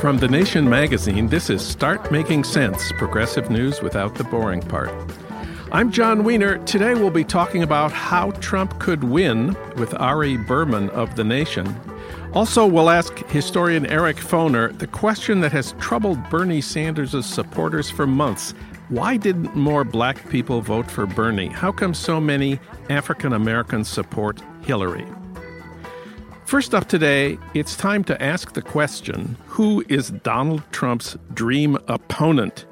From The Nation magazine, this is Start Making Sense Progressive News Without the Boring Part. I'm Jon Wiener. Today we'll be talking about how Trump could win with Ari Berman of The Nation. Also, we'll ask historian Eric Foner the question that has troubled Bernie Sanders' supporters for months. Why didn't more black people vote for Bernie? How come so many African Americans support Hillary? First up today, it's time to ask the question who is Donald Trump's dream opponent?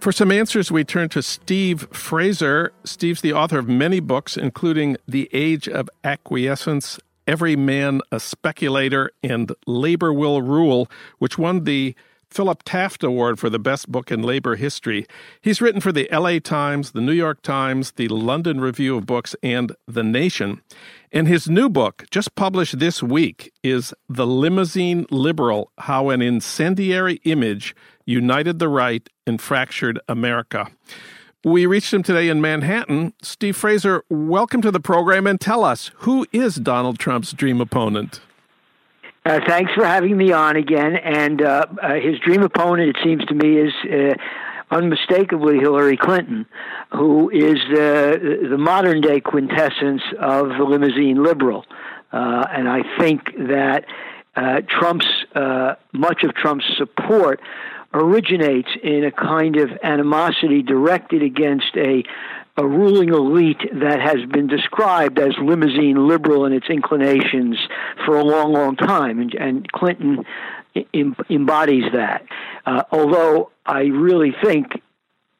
For some answers, we turn to Steve Fraser. Steve's the author of many books, including The Age of Acquiescence, Every Man a Speculator, and Labor Will Rule, which won the Philip Taft Award for the best book in labor history. He's written for the LA Times, the New York Times, the London Review of Books, and The Nation. And his new book, just published this week, is The Limousine Liberal How an Incendiary Image United the Right and Fractured America. We reached him today in Manhattan. Steve Fraser, welcome to the program and tell us who is Donald Trump's dream opponent? Uh, thanks for having me on again. And uh, uh, his dream opponent, it seems to me, is uh, unmistakably Hillary Clinton, who is uh, the modern day quintessence of the limousine liberal. Uh, and I think that Trump's much of Trump's support originates in a kind of animosity directed against a a ruling elite that has been described as limousine liberal in its inclinations for a long, long time, and, and Clinton em- embodies that. Uh, although I really think,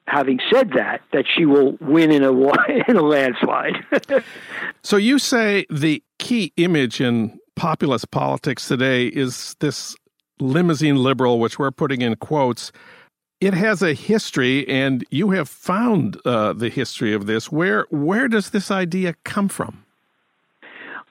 having said that, that she will win in a in a landslide. so you say the key image in populist politics today is this limousine liberal, which we're putting in quotes it has a history, and you have found uh, the history of this. Where where does this idea come from?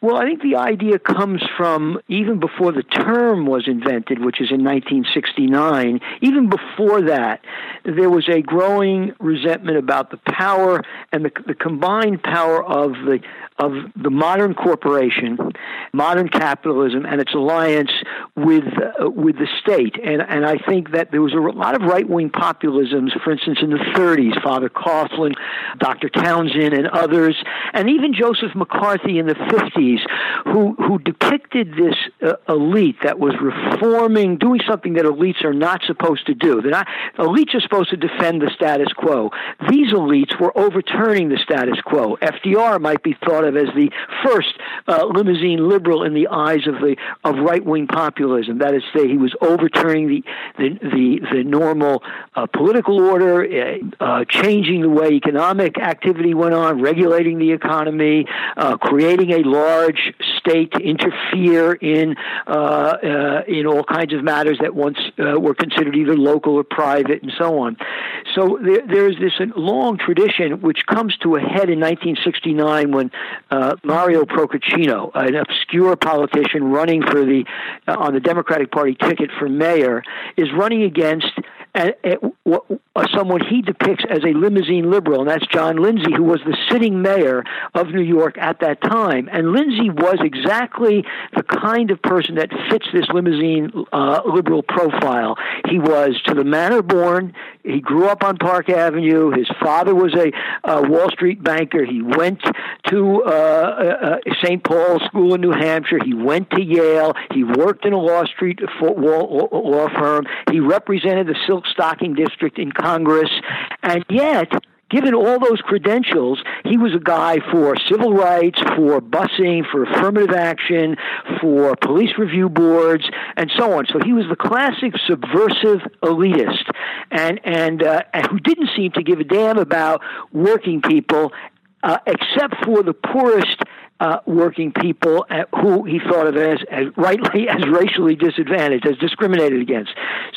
Well, I think the idea comes from even before the term was invented, which is in 1969. Even before that, there was a growing resentment about the power and the, the combined power of the of the modern corporation, modern capitalism, and its alliance with uh, with the state. And and I think that there was a lot of right wing populisms, for instance, in the 30s, Father Coughlin, Dr. Townsend, and others, and even Joseph McCarthy in the 50s, who who depicted this uh, elite that was reforming, doing something that elites are not supposed to do. They're not elites are supposed to defend the status quo. These elites were overturning the status quo. FDR might be thought of as the first uh, limousine liberal in the eyes of the of right wing populism. That is, to say, he was overturning the the the, the normal uh, political order, uh, uh changing the way economic activity went on, regulating the economy, uh, creating a large state to interfere in uh, in all kinds of matters that once were considered either local or private, and so on. So there, there's this long tradition which comes to a head in 1969 when uh, Mario Procaccino, an obscure politician running for the uh, on the Democratic Party ticket for mayor, is running against uh, uh, someone he depicts as a limousine liberal, and that's John Lindsay, who was the sitting mayor of New York at that time. And Lindsay was exactly the kind of person that fits this limousine uh, liberal profile. He was to the manner born. He grew up on Park Avenue. His father was a uh, Wall Street banker. He went to uh, uh, uh St. Paul's School in New Hampshire. He went to Yale. He worked in a Wall Street law firm. He represented the Silk Stocking District in Congress. And yet, given all those credentials, he was a guy for civil rights, for busing, for affirmative action, for police review boards, and so on. So he was the classic subversive elitist, and and, uh, who didn't seem to give a damn about working people, uh, except for the poorest uh, working people who he thought of as, as rightly as racially disadvantaged, as discriminated against.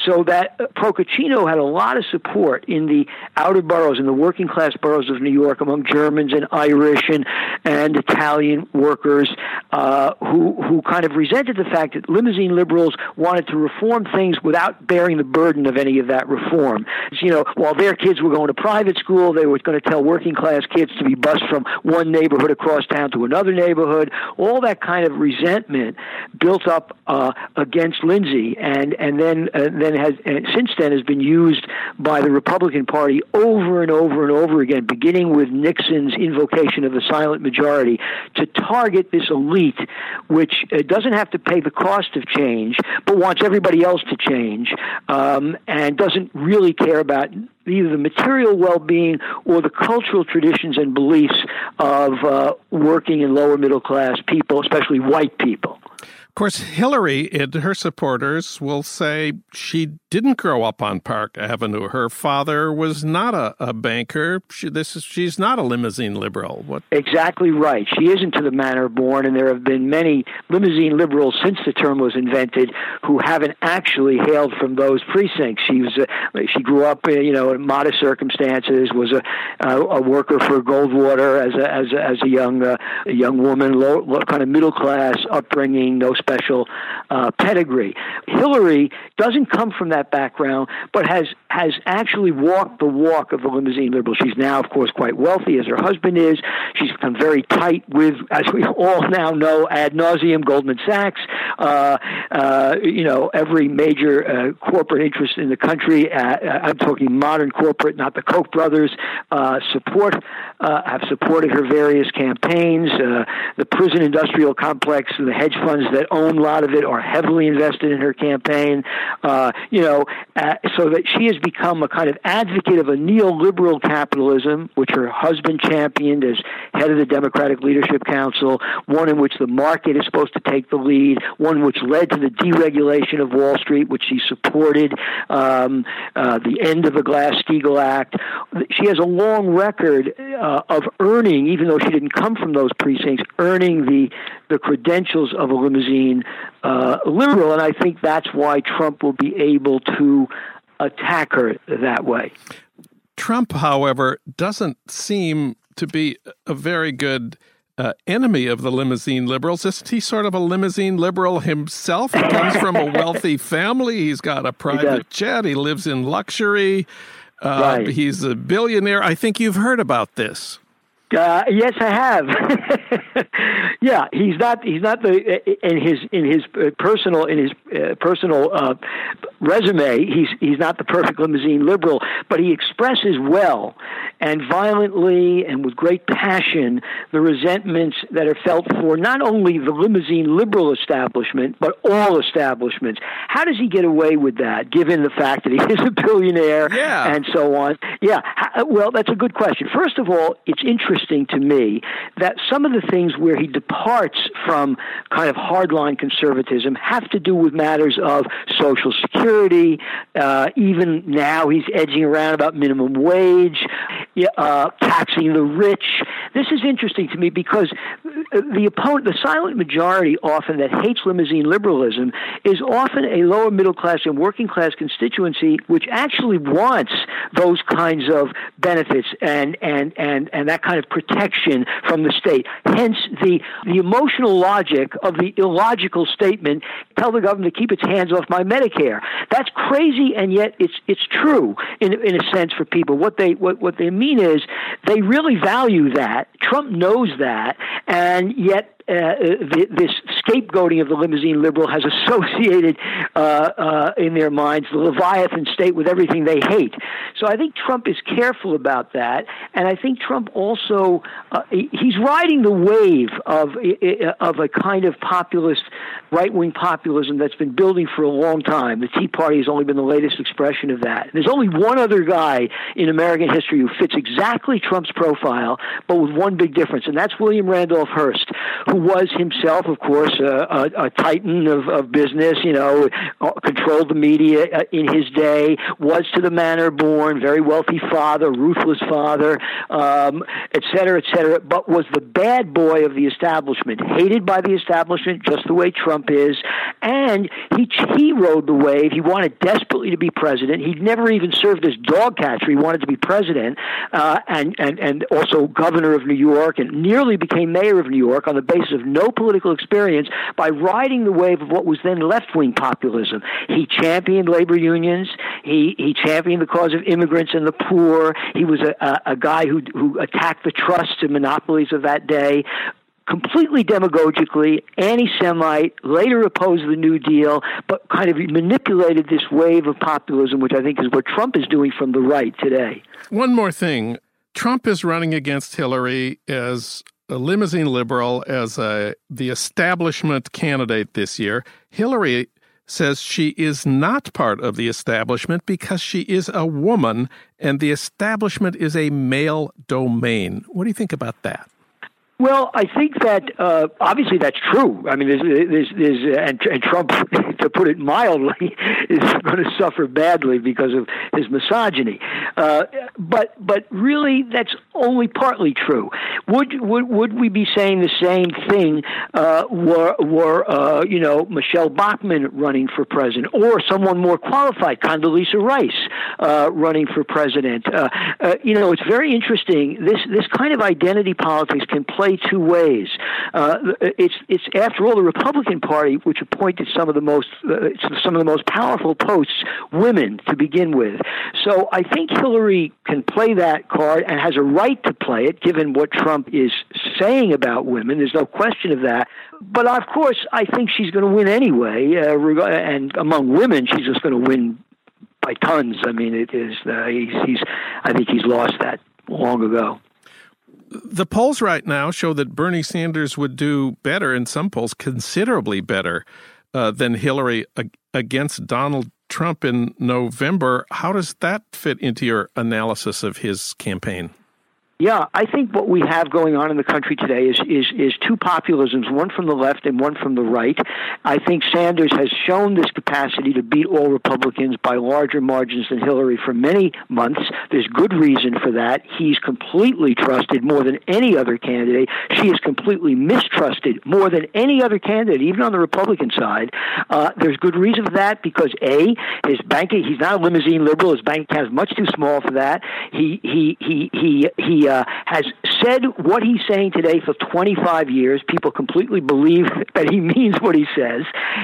So that uh, Procaccino had a lot of support in the outer boroughs, in the working class boroughs of New York, among Germans and Irish and, and Italian workers uh, who who kind of resented the fact that limousine liberals wanted to reform things without bearing the burden of any of that reform. You know, while their kids were going to private school, they were going to tell working class kids to be bused from one neighborhood across town to another neighborhood, all that kind of resentment built up uh, against Lindsay, and and then uh, then has since then has been used by the Republican Party over and over and over again, beginning with Nixon's invocation of the silent majority, to target this elite, which uh, doesn't have to pay the cost of change, but wants everybody else to change, um, and doesn't really care about either the material well-being or the cultural traditions and beliefs of uh, working and lower middle class people, especially white people. Of course, Hillary and her supporters will say she didn't grow up on Park Avenue. Her father was not a, a banker. She, this is, she's not a limousine liberal. What? Exactly right. She isn't to the manner born, and there have been many limousine liberals since the term was invented who haven't actually hailed from those precincts. She was a, she grew up, uh, you know, in modest circumstances. Was a a, a worker for Goldwater as a as a, as a young uh, young woman, low, low, kind of middle class upbringing, no special uh, pedigree. Hillary doesn't come from that background, but has has actually walked the walk of a limousine liberal. She's now, of course, quite wealthy, as her husband is. She's become very tight with, as we all now know, ad nauseum, Goldman Sachs. Uh, uh, you know, every major uh, corporate interest in the country. Uh, uh, I'm talking modern corporate, not the Koch brothers. Support have supported her various campaigns. the prison industrial complex, and the hedge funds that own a lot of it, or heavily invested in her campaign. you know, so that she has become a kind of advocate of a neoliberal capitalism, which her husband championed as head of the Democratic Leadership Council, one in which the market is supposed to take the lead, one which led to the deregulation of Wall Street, which she supported, um, uh, the end of the Glass Steagall Act. She has a long record uh, of earning, even though she didn't come from those precincts, earning the the credentials of a limousine uh, liberal, and I think that's why Trump will be able to attack her that way. Trump, however, doesn't seem to be a very good uh, enemy of the limousine liberals. Isn't he sort of a limousine liberal himself? He comes from a wealthy family. He's got a private he jet. He lives in luxury. Uh, right. He's a billionaire. I think you've heard about this. Uh, yes, I have. yeah, he's not. He's not the in his in his personal in his uh, personal uh, resume. He's he's not the perfect limousine liberal, but he expresses well and violently and with great passion the resentments that are felt for not only the limousine liberal establishment but all establishments. How does he get away with that, given the fact that he is a billionaire yeah. and so on? Yeah. Well, that's a good question. First of all, it's interesting to me that some of the things where he departs from kind of hardline conservatism have to do with matters of social security. Uh, even now, he's edging around about minimum wage, uh, taxing the rich. This is interesting to me because the opponent, the silent majority, often that hates limousine liberalism, is often a lower middle class and working class constituency which actually wants those kinds of benefits and and and and that kind of protection from the state. Hence, the, the emotional logic of the illogical statement tell the government to keep its hands off my Medicare. That's crazy, and yet it's, it's true in, in a sense for people. What they, what, what they mean is they really value that. Trump knows that, and yet uh, this scapegoating of the limousine liberal has associated uh, uh, in their minds the Leviathan state with everything they hate. So I think Trump is careful about that, and I think Trump also uh, he's riding the wave of of a kind of populist, right wing populism that's been building for a long time. The Tea Party has only been the latest expression of that. There's only one other guy in American history who fits exactly Trump's profile, but with one big difference, and that's William Randolph Hearst who was himself, of course, a, a, a titan of, of business, you know, uh, controlled the media uh, in his day, was to the manor born, very wealthy father, ruthless father, um, et cetera, et cetera, but was the bad boy of the establishment, hated by the establishment just the way Trump is, and he, he rode the wave. He wanted desperately to be president. He'd never even served as dog catcher. He wanted to be president uh, and, and, and also governor of New York and nearly became mayor of New York on the basis of no political experience by riding the wave of what was then left wing populism. He championed labor unions. He he championed the cause of immigrants and the poor. He was a, a, a guy who who attacked the trusts and monopolies of that day completely demagogically anti-Semite, later opposed the New Deal, but kind of manipulated this wave of populism, which I think is what Trump is doing from the right today. One more thing. Trump is running against Hillary as a limousine liberal as a the establishment candidate this year. Hillary says she is not part of the establishment because she is a woman and the establishment is a male domain. What do you think about that? Well, I think that uh, obviously that's true. I mean, there's, there's, there's and, and Trump, to put it mildly, is going to suffer badly because of his misogyny. Uh, but but really, that's only partly true. Would would would we be saying the same thing uh, were were uh, you know Michele Bachmann running for president, or someone more qualified, Condoleezza Rice, uh, running for president? Uh, you know, it's very interesting. This this kind of identity politics can play two ways. Uh, it's it's after all the Republican Party which appointed some of the most uh, some of the most powerful posts women to begin with. So I think Hillary can play that card and has a right to play it, given what Trump is saying about women. There's no question of that. But of course, I think she's going to win anyway. Uh, and among women, she's just going to win by tons. I mean, it is. Uh, he's, he's. I think he's lost that long ago the polls right now show that Bernie Sanders would do better in some polls, considerably better uh, than Hillary against Donald Trump in November. How does that fit into your analysis of his campaign? Yeah, I think what we have going on in the country today is, is, is two populisms, one from the left and one from the right. I think Sanders has shown this capacity to beat all Republicans by larger margins than Hillary for many months. There's good reason for that. He's completely trusted more than any other candidate. She is completely mistrusted more than any other candidate, even on the Republican side. Uh, there's good reason for that because A, his bank he's not a limousine liberal. His bank account is much too small for that. He he he he he uh, has said what he's saying today for 25 years. People completely believe that he means what he says.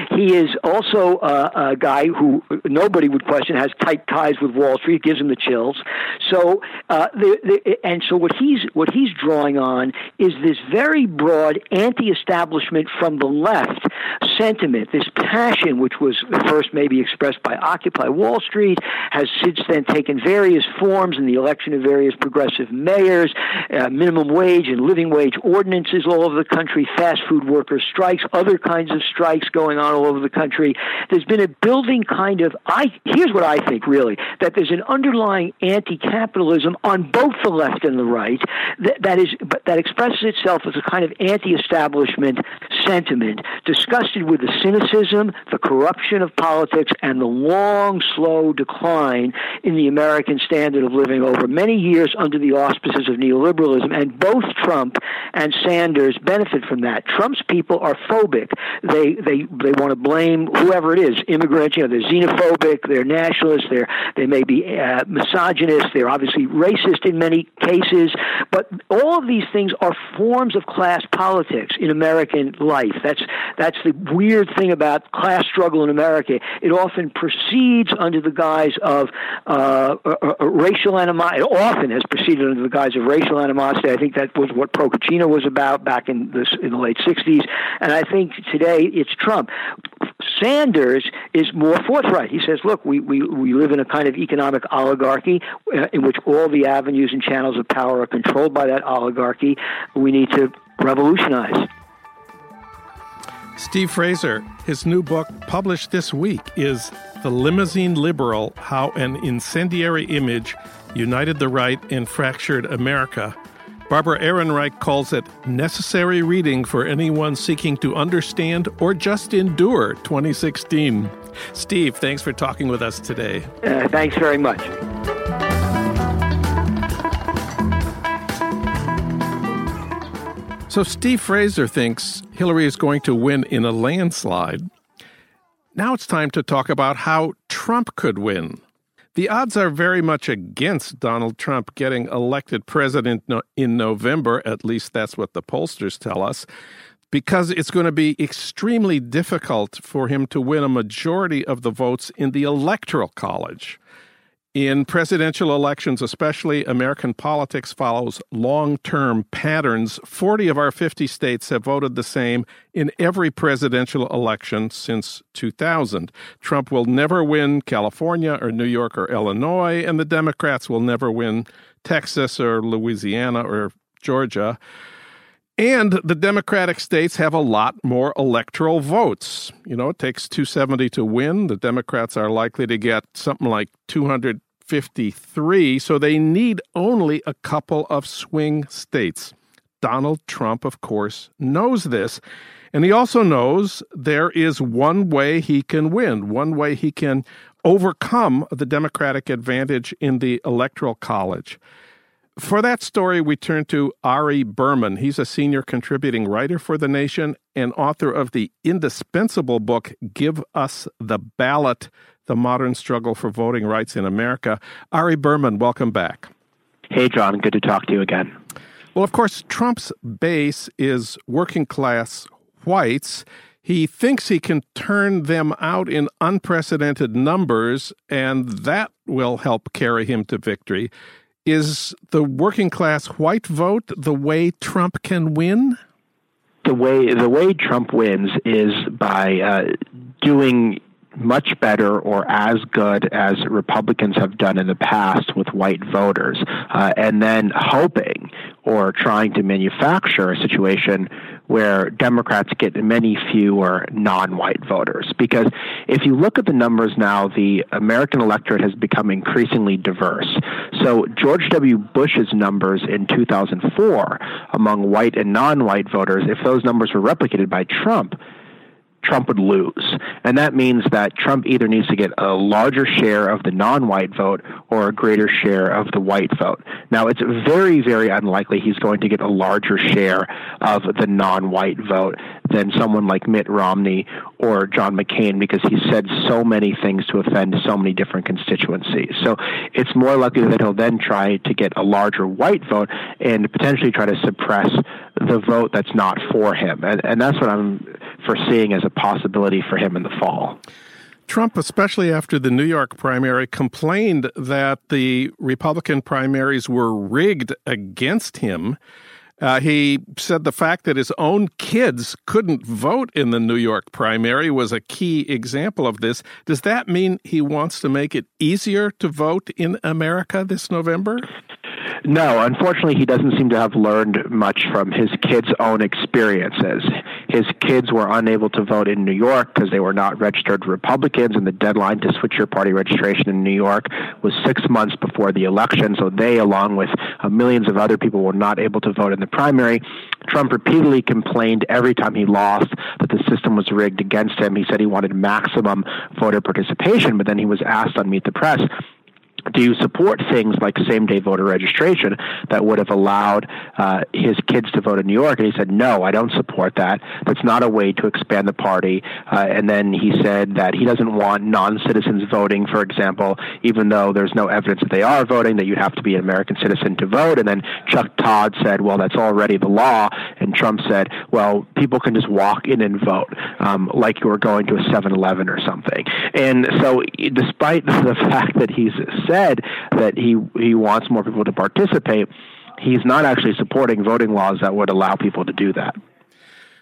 He is also uh, a guy who nobody would question has tight ties with Wall Street. It gives him the chills. So, uh, the, the, and so what he's what he's drawing on is this very broad anti-establishment from the left sentiment, this passion, which was first maybe expressed by Occupy Wall Street, has since then taken various forms in the election of various progressive mayors uh, minimum wage and living wage ordinances all over the country, fast food workers strikes, other kinds of strikes going on all over the country. There's been a building kind of I here's what I think really that there's an underlying anti-capitalism on both the left and the right that, that is that expresses itself as a kind of anti-establishment sentiment, disgusted with the cynicism, the corruption of politics, and the long, slow decline in the American standard of living over many years under the auspices of neoliberalism, and both Trump and Sanders benefit from that. Trump's people are phobic. They they they want to blame whoever it is, immigrants. You know, they're xenophobic, they're nationalists, they're they may be uh, misogynist, they're obviously racist in many cases. But all of these things are forms of class politics in American life life. That's that's the weird thing about class struggle in America. It often proceeds under the guise of uh, racial animosity. It often has proceeded under the guise of racial animosity. I think that was what Procaccino was about back in the in the late '60s, and I think today it's Trump. Sanders is more forthright. He says, "Look, we we, we live in a kind of economic oligarchy uh, in which all the avenues and channels of power are controlled by that oligarchy. We need to revolutionize." Steve Fraser, his new book, published this week, is The Limousine Liberal How an Incendiary Image United the Right and Fractured America. Barbara Ehrenreich calls it necessary reading for anyone seeking to understand or just endure 2016. Steve, thanks for talking with us today. Uh, thanks very much. So, Steve Fraser thinks Hillary is going to win in a landslide. Now it's time to talk about how Trump could win. The odds are very much against Donald Trump getting elected president in November, at least that's what the pollsters tell us, because it's going to be extremely difficult for him to win a majority of the votes in the Electoral College. In presidential elections, especially, American politics follows long term patterns. 40 of our 50 states have voted the same in every presidential election since 2000. Trump will never win California or New York or Illinois, and the Democrats will never win Texas or Louisiana or Georgia. And the Democratic states have a lot more electoral votes. You know, it takes 270 to win. The Democrats are likely to get something like 253, so they need only a couple of swing states. Donald Trump, of course, knows this. And he also knows there is one way he can win, one way he can overcome the Democratic advantage in the Electoral College. For that story, we turn to Ari Berman. He's a senior contributing writer for The Nation and author of the indispensable book, Give Us the Ballot The Modern Struggle for Voting Rights in America. Ari Berman, welcome back. Hey, John. Good to talk to you again. Well, of course, Trump's base is working class whites. He thinks he can turn them out in unprecedented numbers, and that will help carry him to victory. Is the working class white vote the way Trump can win? The way the way Trump wins is by uh, doing much better or as good as Republicans have done in the past with white voters, uh, and then hoping or trying to manufacture a situation where Democrats get many fewer non white voters. Because if you look at the numbers now, the American electorate has become increasingly diverse. So George W. Bush's numbers in 2004 among white and non white voters, if those numbers were replicated by Trump, Trump would lose. And that means that Trump either needs to get a larger share of the non white vote or a greater share of the white vote. Now, it's very, very unlikely he's going to get a larger share of the non white vote than someone like Mitt Romney or John McCain because he said so many things to offend so many different constituencies. So it's more likely that he'll then try to get a larger white vote and potentially try to suppress the vote that's not for him. And, and that's what I'm foreseeing as a possibility for him in the fall. Trump, especially after the New York primary, complained that the Republican primaries were rigged against him. Uh, he said the fact that his own kids couldn't vote in the New York primary was a key example of this. Does that mean he wants to make it easier to vote in America this November? No, unfortunately, he doesn't seem to have learned much from his kids' own experiences. His kids were unable to vote in New York because they were not registered Republicans, and the deadline to switch your party registration in New York was six months before the election. So they, along with uh, millions of other people, were not able to vote in the primary. Trump repeatedly complained every time he lost that the system was rigged against him. He said he wanted maximum voter participation, but then he was asked on Meet the Press do you support things like same day voter registration that would have allowed uh, his kids to vote in New York? And he said, no, I don't support that. That's not a way to expand the party. Uh, and then he said that he doesn't want non citizens voting, for example, even though there's no evidence that they are voting, that you'd have to be an American citizen to vote. And then Chuck Todd said, well, that's already the law. And Trump said, well, people can just walk in and vote um, like you were going to a 7 Eleven or something. And so, despite the fact that he's said that he he wants more people to participate, he's not actually supporting voting laws that would allow people to do that.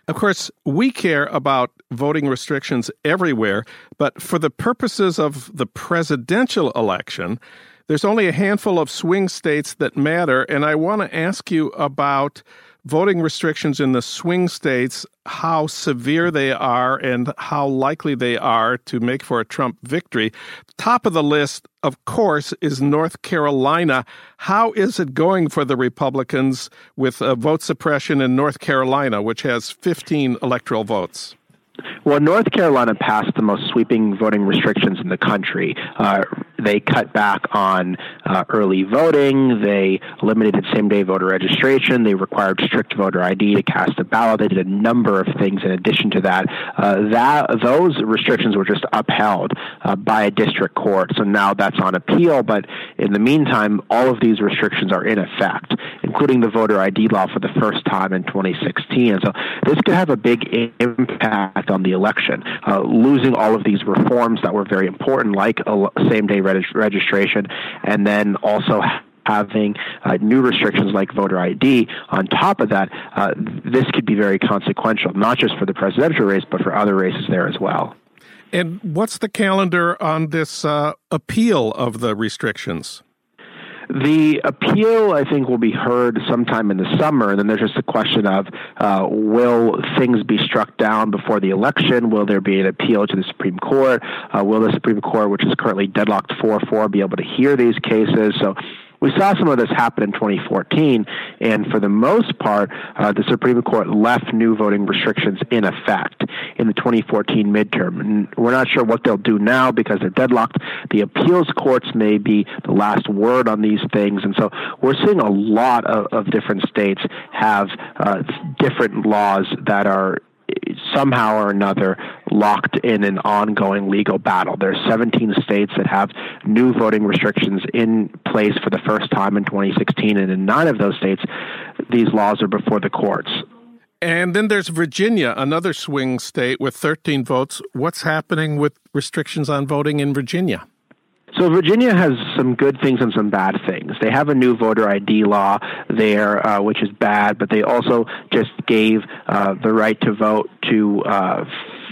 Of course, we care about voting restrictions everywhere, but for the purposes of the presidential election, there's only a handful of swing states that matter. And I want to ask you about voting restrictions in the swing states, how severe they are and how likely they are to make for a Trump victory. Top of the list, of course, is North Carolina. How is it going for the Republicans with uh, vote suppression in North Carolina, which has 15 electoral votes? Well, North Carolina passed the most sweeping voting restrictions in the country. Uh, they cut back on uh, early voting. They limited same day voter registration. They required strict voter ID to cast a ballot. They did a number of things in addition to that. Uh, that those restrictions were just upheld uh, by a district court. So now that's on appeal. But in the meantime, all of these restrictions are in effect, including the voter ID law for the first time in 2016. And so this could have a big impact on the election. Uh, losing all of these reforms that were very important, like same day reg- registration, and then also having uh, new restrictions like voter ID on top of that, uh, this could be very consequential, not just for the presidential race, but for other races there as well. And what's the calendar on this uh, appeal of the restrictions? The appeal, I think, will be heard sometime in the summer. And then there's just a question of uh, will things be struck down before the election? Will there be an appeal to the Supreme Court? Uh, will the Supreme Court, which is currently deadlocked 4 4, be able to hear these cases? So we saw some of this happen in 2014, and for the most part, uh, the Supreme Court left new voting restrictions in effect in the 2014 midterm. And we're not sure what they'll do now because they're deadlocked. The appeals courts may be the last word on these things, and so we're seeing a lot of, of different states have uh, different laws that are somehow or another locked in an ongoing legal battle. There are 17 states that have new voting restrictions in place for the first time in 2016, and in nine of those states, these laws are before the courts. And then there's Virginia, another swing state with 13 votes. What's happening with restrictions on voting in Virginia? So Virginia has some good things and some bad things. They have a new voter ID law there, uh, which is bad, but they also just gave uh, the right to vote to uh,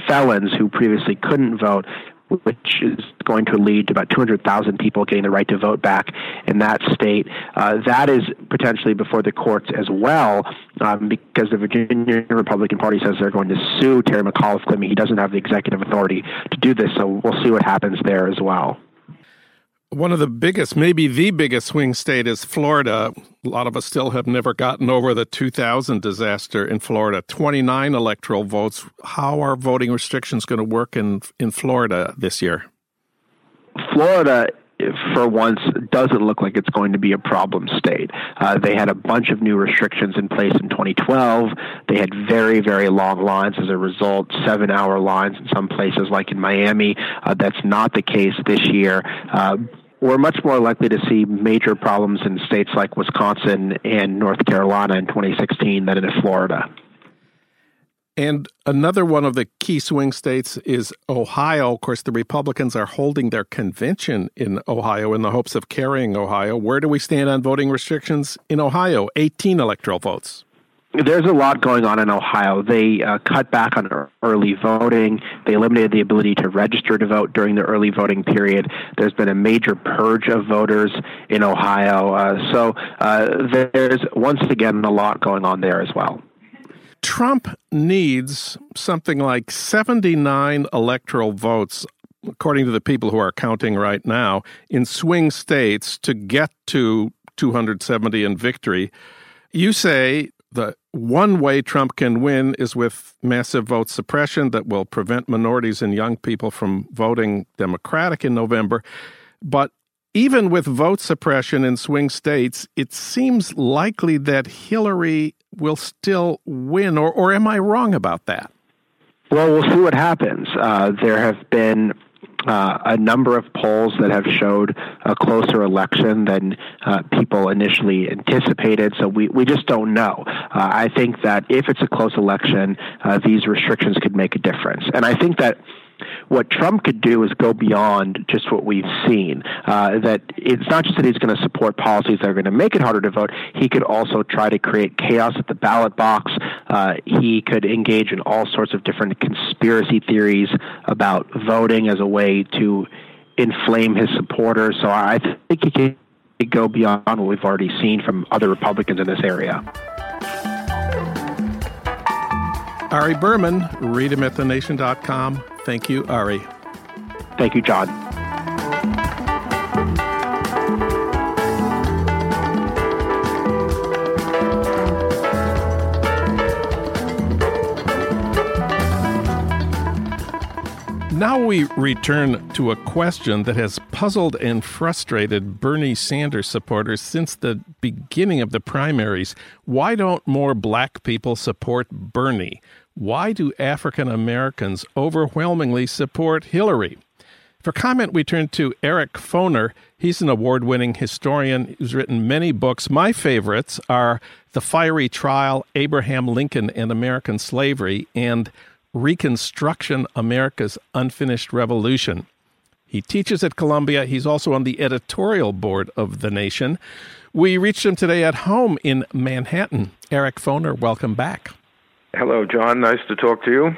felons who previously couldn't vote which is going to lead to about 200,000 people getting the right to vote back in that state. Uh, that is potentially before the courts as well, um, because the Virginia Republican Party says they're going to sue Terry McAuliffe, claiming he doesn't have the executive authority to do this. So we'll see what happens there as well. One of the biggest, maybe the biggest swing state is Florida. A lot of us still have never gotten over the 2000 disaster in Florida. 29 electoral votes. How are voting restrictions going to work in, in Florida this year? Florida for once doesn't look like it's going to be a problem state. Uh, they had a bunch of new restrictions in place in 2012. They had very, very long lines as a result, seven hour lines in some places, like in Miami. Uh, that's not the case this year. Uh, we're much more likely to see major problems in states like Wisconsin and North Carolina in 2016 than in Florida. And another one of the key swing states is Ohio. Of course, the Republicans are holding their convention in Ohio in the hopes of carrying Ohio. Where do we stand on voting restrictions in Ohio? 18 electoral votes. There's a lot going on in Ohio. They uh, cut back on early voting. They eliminated the ability to register to vote during the early voting period. There's been a major purge of voters in Ohio. Uh, so uh, there's once again a lot going on there as well. Trump needs something like 79 electoral votes, according to the people who are counting right now, in swing states to get to 270 in victory. You say the one way Trump can win is with massive vote suppression that will prevent minorities and young people from voting Democratic in November. But even with vote suppression in swing states, it seems likely that Hillary will still win, or, or am I wrong about that? Well, we'll see what happens. Uh, there have been uh, a number of polls that have showed a closer election than uh, people initially anticipated. So we, we just don't know. Uh, I think that if it's a close election, uh, these restrictions could make a difference. And I think that what Trump could do is go beyond just what we've seen. Uh, that it's not just that he's going to support policies that are going to make it harder to vote. He could also try to create chaos at the ballot box. Uh, he could engage in all sorts of different conspiracy theories about voting as a way to inflame his supporters. So I think he can go beyond what we've already seen from other Republicans in this area. Ari Berman, read him at thenation.com. Thank you, Ari. Thank you, John. Now we return to a question that has puzzled and frustrated Bernie Sanders supporters since the beginning of the primaries. Why don't more black people support Bernie? Why do African Americans overwhelmingly support Hillary? For comment, we turn to Eric Foner. He's an award winning historian who's written many books. My favorites are The Fiery Trial, Abraham Lincoln and American Slavery, and Reconstruction America's Unfinished Revolution. He teaches at Columbia. He's also on the editorial board of The Nation. We reached him today at home in Manhattan. Eric Foner, welcome back. Hello, John. Nice to talk to you.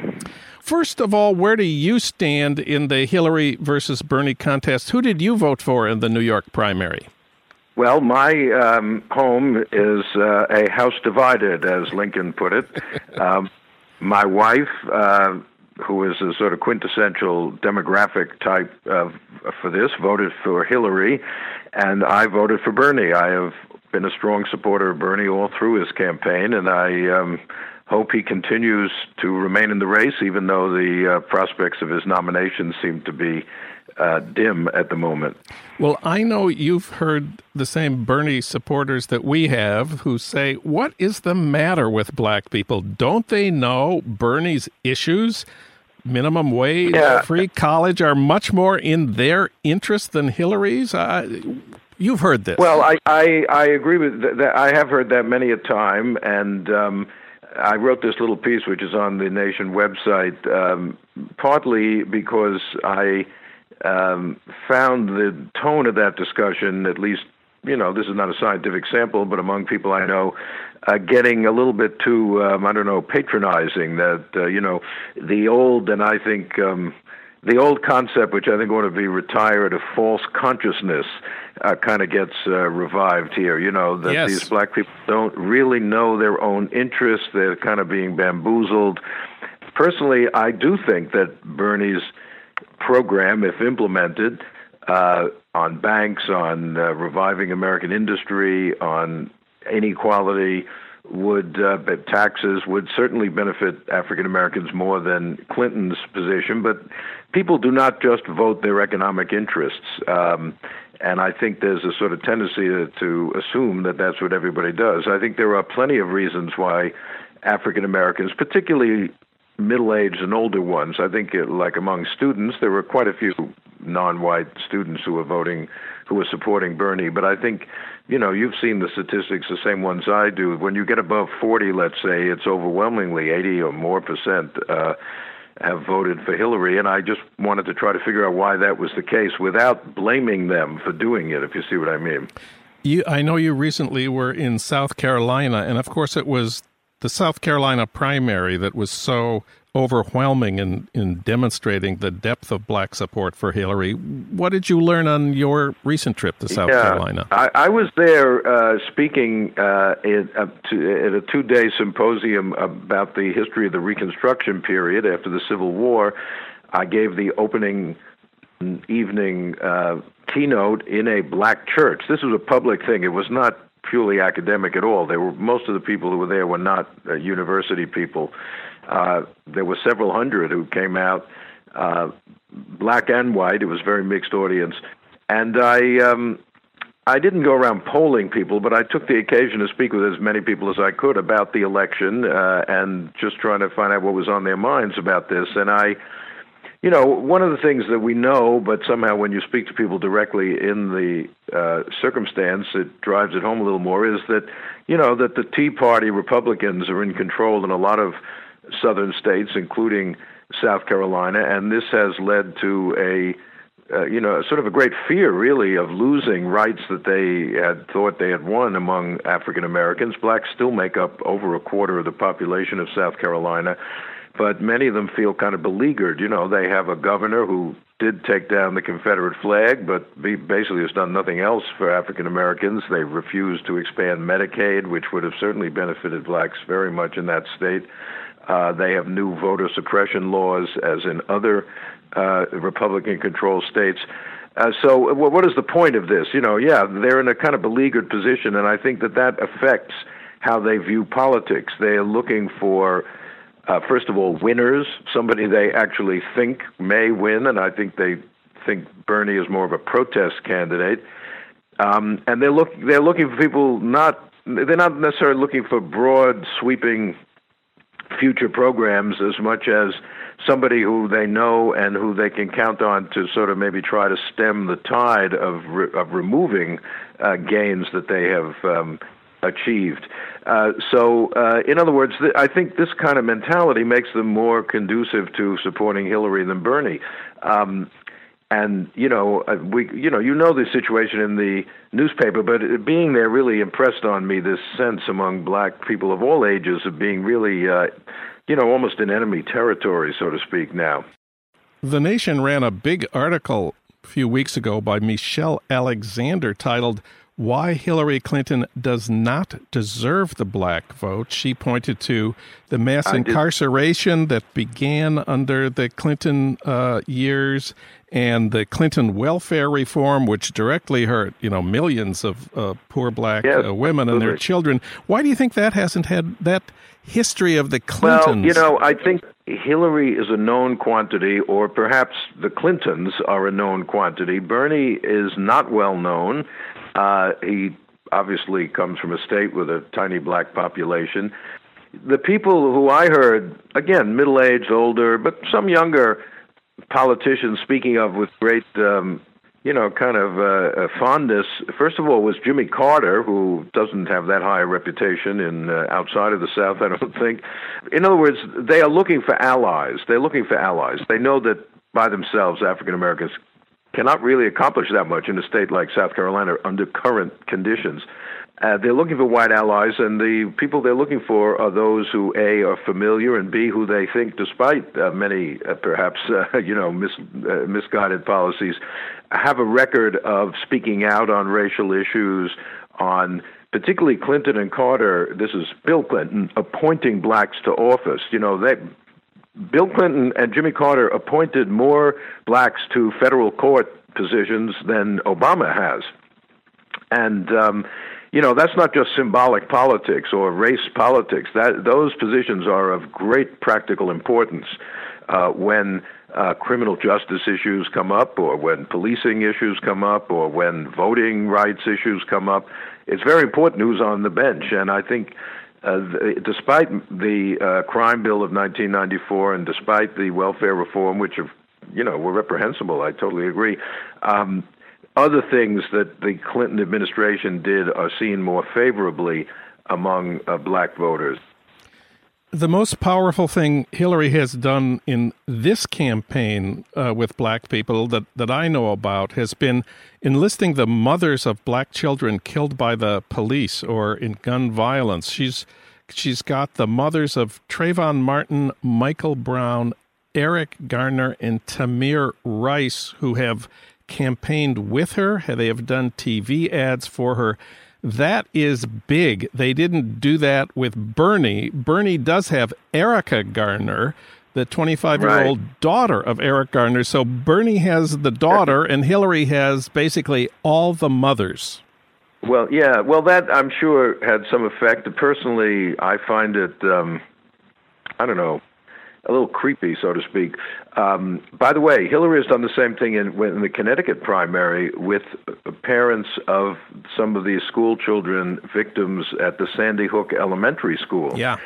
First of all, where do you stand in the Hillary versus Bernie contest? Who did you vote for in the New York primary? Well, my um, home is uh, a house divided, as Lincoln put it. Um, my wife, uh, who is a sort of quintessential demographic type of, for this, voted for Hillary, and I voted for Bernie. I have been a strong supporter of Bernie all through his campaign, and I um, hope he continues to remain in the race, even though the uh, prospects of his nomination seem to be uh, dim at the moment. Well, I know you've heard the same Bernie supporters that we have who say, What is the matter with black people? Don't they know Bernie's issues? Minimum wage, yeah. free college are much more in their interest than Hillary's. Uh, you've heard this. Well, I, I, I agree with that. I have heard that many a time, and um, I wrote this little piece, which is on the Nation website, um, partly because I um, found the tone of that discussion, at least, you know, this is not a scientific sample, but among people I know, uh, getting a little bit too, um, I don't know, patronizing. That uh, you know, the old and I think um, the old concept, which I think ought to be retired, of false consciousness, uh, kind of gets uh, revived here. You know that yes. these black people don't really know their own interests; they're kind of being bamboozled. Personally, I do think that Bernie's program, if implemented, uh, on banks, on uh, reviving American industry, on inequality, would uh, taxes would certainly benefit African Americans more than Clinton's position. But people do not just vote their economic interests. Um, and I think there's a sort of tendency to, to assume that that's what everybody does. I think there are plenty of reasons why African Americans, particularly middle-aged and older ones. I think, uh, like among students, there were quite a few non-white students who were voting, who were supporting Bernie. But I think, you know, you've seen the statistics, the same ones I do. When you get above 40, let's say, it's overwhelmingly 80 or more percent. Uh, have voted for Hillary, and I just wanted to try to figure out why that was the case without blaming them for doing it, if you see what I mean. You, I know you recently were in South Carolina, and of course, it was the South Carolina primary that was so overwhelming in, in demonstrating the depth of black support for Hillary. What did you learn on your recent trip to South yeah, Carolina? I, I was there uh, speaking uh, in, uh, to, at a two day symposium about the history of the Reconstruction period after the Civil War. I gave the opening evening uh, keynote in a black church. This was a public thing. It was not purely academic at all. They were most of the people who were there were not uh, university people. Uh, there were several hundred who came out, uh, black and white. It was a very mixed audience, and I um, I didn't go around polling people, but I took the occasion to speak with as many people as I could about the election uh, and just trying to find out what was on their minds about this. And I, you know, one of the things that we know, but somehow when you speak to people directly in the uh, circumstance, it drives it home a little more, is that, you know, that the Tea Party Republicans are in control in a lot of southern states, including South Carolina, and this has led to a uh, you know, sort of a great fear, really, of losing rights that they had thought they had won among African Americans. Blacks still make up over a quarter of the population of South Carolina, but many of them feel kind of beleaguered. You know, they have a governor who did take down the Confederate flag, but basically has done nothing else for African Americans. They refused to expand Medicaid, which would have certainly benefited blacks very much in that state. Uh, they have new voter suppression laws, as in other uh, Republican controlled states. Uh, so, what is the point of this? You know, yeah, they're in a kind of beleaguered position, and I think that that affects how they view politics. They are looking for, uh, first of all, winners, somebody they actually think may win, and I think they think Bernie is more of a protest candidate. Um, and they're look they're looking for people not they're not necessarily looking for broad sweeping future programs as much as somebody who they know and who they can count on to sort of maybe try to stem the tide of re- of removing uh, gains that they have um, achieved. Uh, so, uh, in other words, th- I think this kind of mentality makes them more conducive to supporting Hillary than Bernie. Um, and you know, uh, we, you know, you know the situation in the newspaper, but being there really impressed on me this sense among black people of all ages of being really uh, you know, almost in enemy territory, so to speak, now. The Nation ran a big article a few weeks ago by Michelle Alexander titled why Hillary Clinton does not deserve the black vote. She pointed to the mass incarceration that began under the Clinton uh, years and the Clinton welfare reform, which directly hurt you know millions of uh, poor black yes, uh, women and their children. Why do you think that hasn't had that history of the Clintons? Well, you know, I think Hillary is a known quantity, or perhaps the Clintons are a known quantity. Bernie is not well known. Uh, he obviously comes from a state with a tiny black population. The people who I heard, again, middle aged, older, but some younger politicians speaking of with great, um, you know, kind of uh, fondness. First of all, was Jimmy Carter, who doesn't have that high a reputation in uh, outside of the South, I don't think. In other words, they are looking for allies. They're looking for allies. They know that by themselves, African Americans cannot really accomplish that much in a state like South Carolina under current conditions. Uh, they're looking for white allies, and the people they're looking for are those who a are familiar and b who they think, despite uh, many uh, perhaps uh, you know mis- uh, misguided policies, have a record of speaking out on racial issues, on particularly Clinton and Carter. This is Bill Clinton appointing blacks to office. You know they Bill Clinton and Jimmy Carter appointed more blacks to federal court positions than Obama has. And, um, you know, that's not just symbolic politics or race politics. That, those positions are of great practical importance uh, when uh, criminal justice issues come up, or when policing issues come up, or when voting rights issues come up. It's very important who's on the bench. And I think uh, despite the uh, crime bill of 1994 and despite the welfare reform, which have, you know, were reprehensible, I totally agree. Um, other things that the Clinton administration did are seen more favorably among uh, black voters the most powerful thing Hillary has done in this campaign uh, with black people that, that I know about has been enlisting the mothers of black children killed by the police or in gun violence. She's she's got the mothers of Trayvon Martin, Michael Brown, Eric Garner, and Tamir Rice who have campaigned with her. They have done TV ads for her that is big. They didn't do that with Bernie. Bernie does have Erica Garner, the 25 year old right. daughter of Eric Garner. So Bernie has the daughter, and Hillary has basically all the mothers. Well, yeah. Well, that I'm sure had some effect. Personally, I find it, um, I don't know, a little creepy, so to speak. Um, by the way, Hillary has done the same thing in, in the Connecticut primary with parents of some of these school children victims at the Sandy Hook Elementary School. Yeah.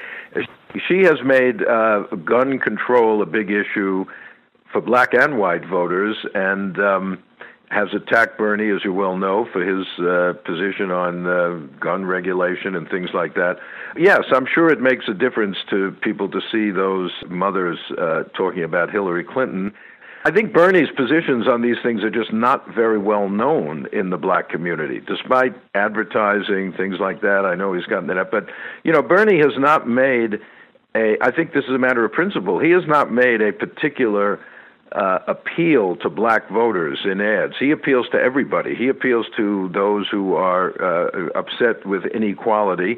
She has made uh, gun control a big issue for black and white voters, and um, has attacked Bernie, as you well know, for his uh, position on uh, gun regulation and things like that. Yes, I'm sure it makes a difference to people to see those mothers uh, talking about Hillary Clinton. I think Bernie's positions on these things are just not very well known in the black community, despite advertising, things like that. I know he's gotten that up. But, you know, Bernie has not made a, I think this is a matter of principle, he has not made a particular uh, appeal to black voters in ads. He appeals to everybody. He appeals to those who are uh, upset with inequality.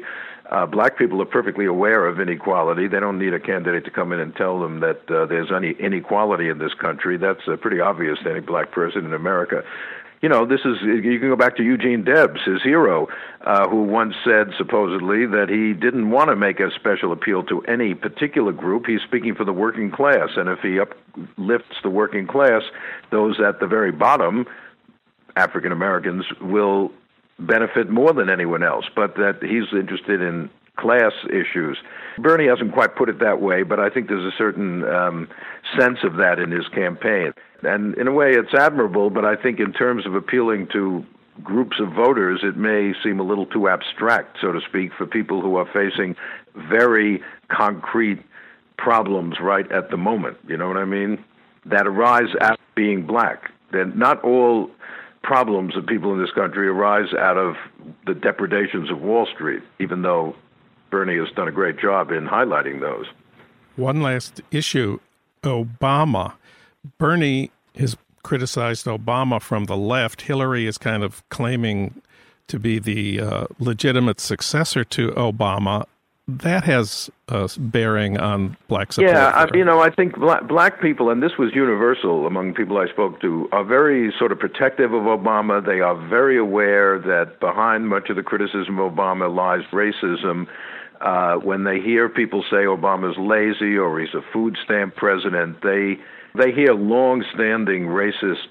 Uh, black people are perfectly aware of inequality. They don't need a candidate to come in and tell them that uh, there's any inequality in this country. That's uh, pretty obvious to any black person in America you know, this is you can go back to Eugene Debs, his hero, uh, who once said supposedly that he didn't want to make a special appeal to any particular group. He's speaking for the working class, and if he uplifts the working class, those at the very bottom, African Americans, will benefit more than anyone else. But that he's interested in class issues. Bernie hasn't quite put it that way, but I think there's a certain um, sense of that in his campaign. And in a way, it's admirable, but I think in terms of appealing to groups of voters, it may seem a little too abstract, so to speak, for people who are facing very concrete problems right at the moment. You know what I mean? That arise out of being black. That not all problems of people in this country arise out of the depredations of Wall Street, even though Bernie has done a great job in highlighting those. One last issue Obama. Bernie has criticized Obama from the left. Hillary is kind of claiming to be the uh, legitimate successor to Obama. That has a bearing on black support. Yeah, I, you know, I think black, black people, and this was universal among people I spoke to, are very sort of protective of Obama. They are very aware that behind much of the criticism of Obama lies racism uh, when they hear people say Obama's lazy or he's a food stamp president, they they hear long-standing racist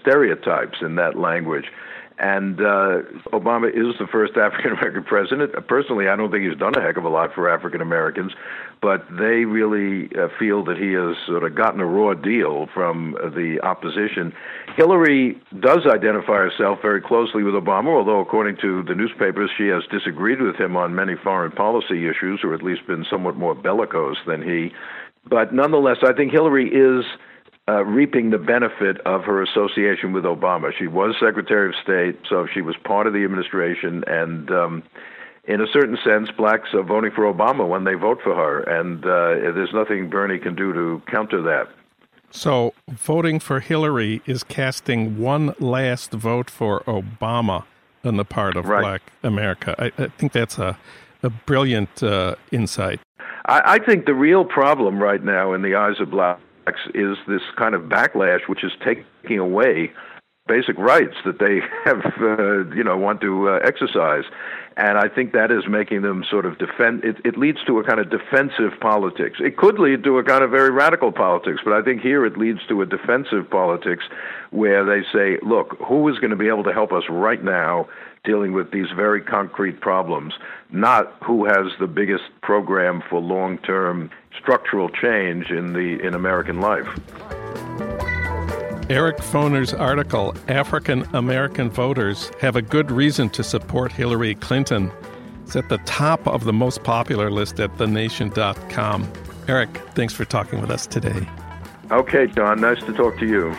stereotypes in that language. And uh, Obama is the first African American president. Personally, I don't think he's done a heck of a lot for African Americans, but they really uh, feel that he has sort of gotten a raw deal from the opposition. Hillary does identify herself very closely with Obama, although, according to the newspapers, she has disagreed with him on many foreign policy issues, or at least been somewhat more bellicose than he. But nonetheless, I think Hillary is uh, reaping the benefit of her association with Obama. She was Secretary of State, so she was part of the administration, and um, in a certain sense, blacks are voting for Obama when they vote for her, and uh, there's nothing Bernie can do to counter that. So, voting for Hillary is casting one last vote for Obama on the part of right. black America. I, I, think that's a, a brilliant uh, insight. I, I think the real problem right now in the eyes of blacks is this kind of backlash, which is taking away basic rights that they have, uh, you know, want to uh, exercise. And I think that is making them sort of defend. It, it leads to a kind of defensive politics. It could lead to a kind of very radical politics, but I think here it leads to a defensive politics where they say, look, who is going to be able to help us right now dealing with these very concrete problems, not who has the biggest program for long-term structural change in the in American life. Eric Foner's article, African American Voters Have a Good Reason to Support Hillary Clinton, is at the top of the most popular list at thenation.com. Eric, thanks for talking with us today. Okay, Jon, nice to talk to you.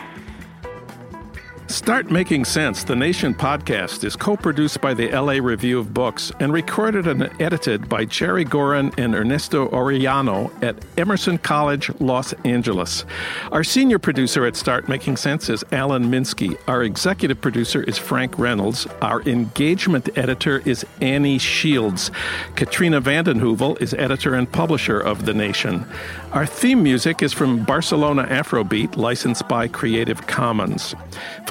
Start Making Sense, the Nation podcast, is co produced by the LA Review of Books and recorded and edited by Jerry Gorin and Ernesto Orellano at Emerson College, Los Angeles. Our senior producer at Start Making Sense is Alan Minsky. Our executive producer is Frank Reynolds. Our engagement editor is Annie Shields. Katrina vanden Heuvel is editor and publisher of The Nation. Our theme music is from Barcelona Afrobeat, licensed by Creative Commons.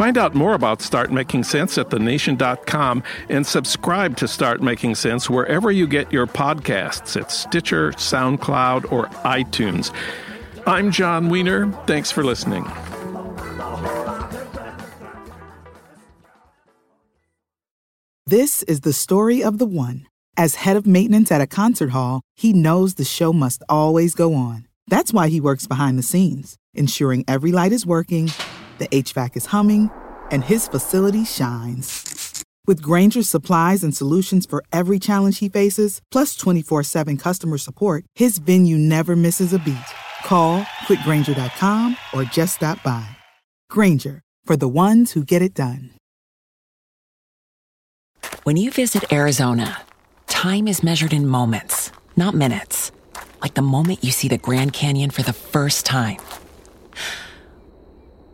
Find out more about Start Making Sense at thenation.com and subscribe to Start Making Sense wherever you get your podcasts at Stitcher, SoundCloud, or iTunes. I'm Jon Wiener. Thanks for listening. This is the story of the one. As head of maintenance at a concert hall, he knows the show must always go on. That's why he works behind the scenes, ensuring every light is working, the HVAC is humming, and his facility shines. With Grainger's supplies and solutions for every challenge he faces, plus 24 7 customer support, his venue never misses a beat. Call quickgranger.com or just stop by. Granger, for the ones who get it done. When you visit Arizona, time is measured in moments, not minutes. Like the moment you see the Grand Canyon for the first time.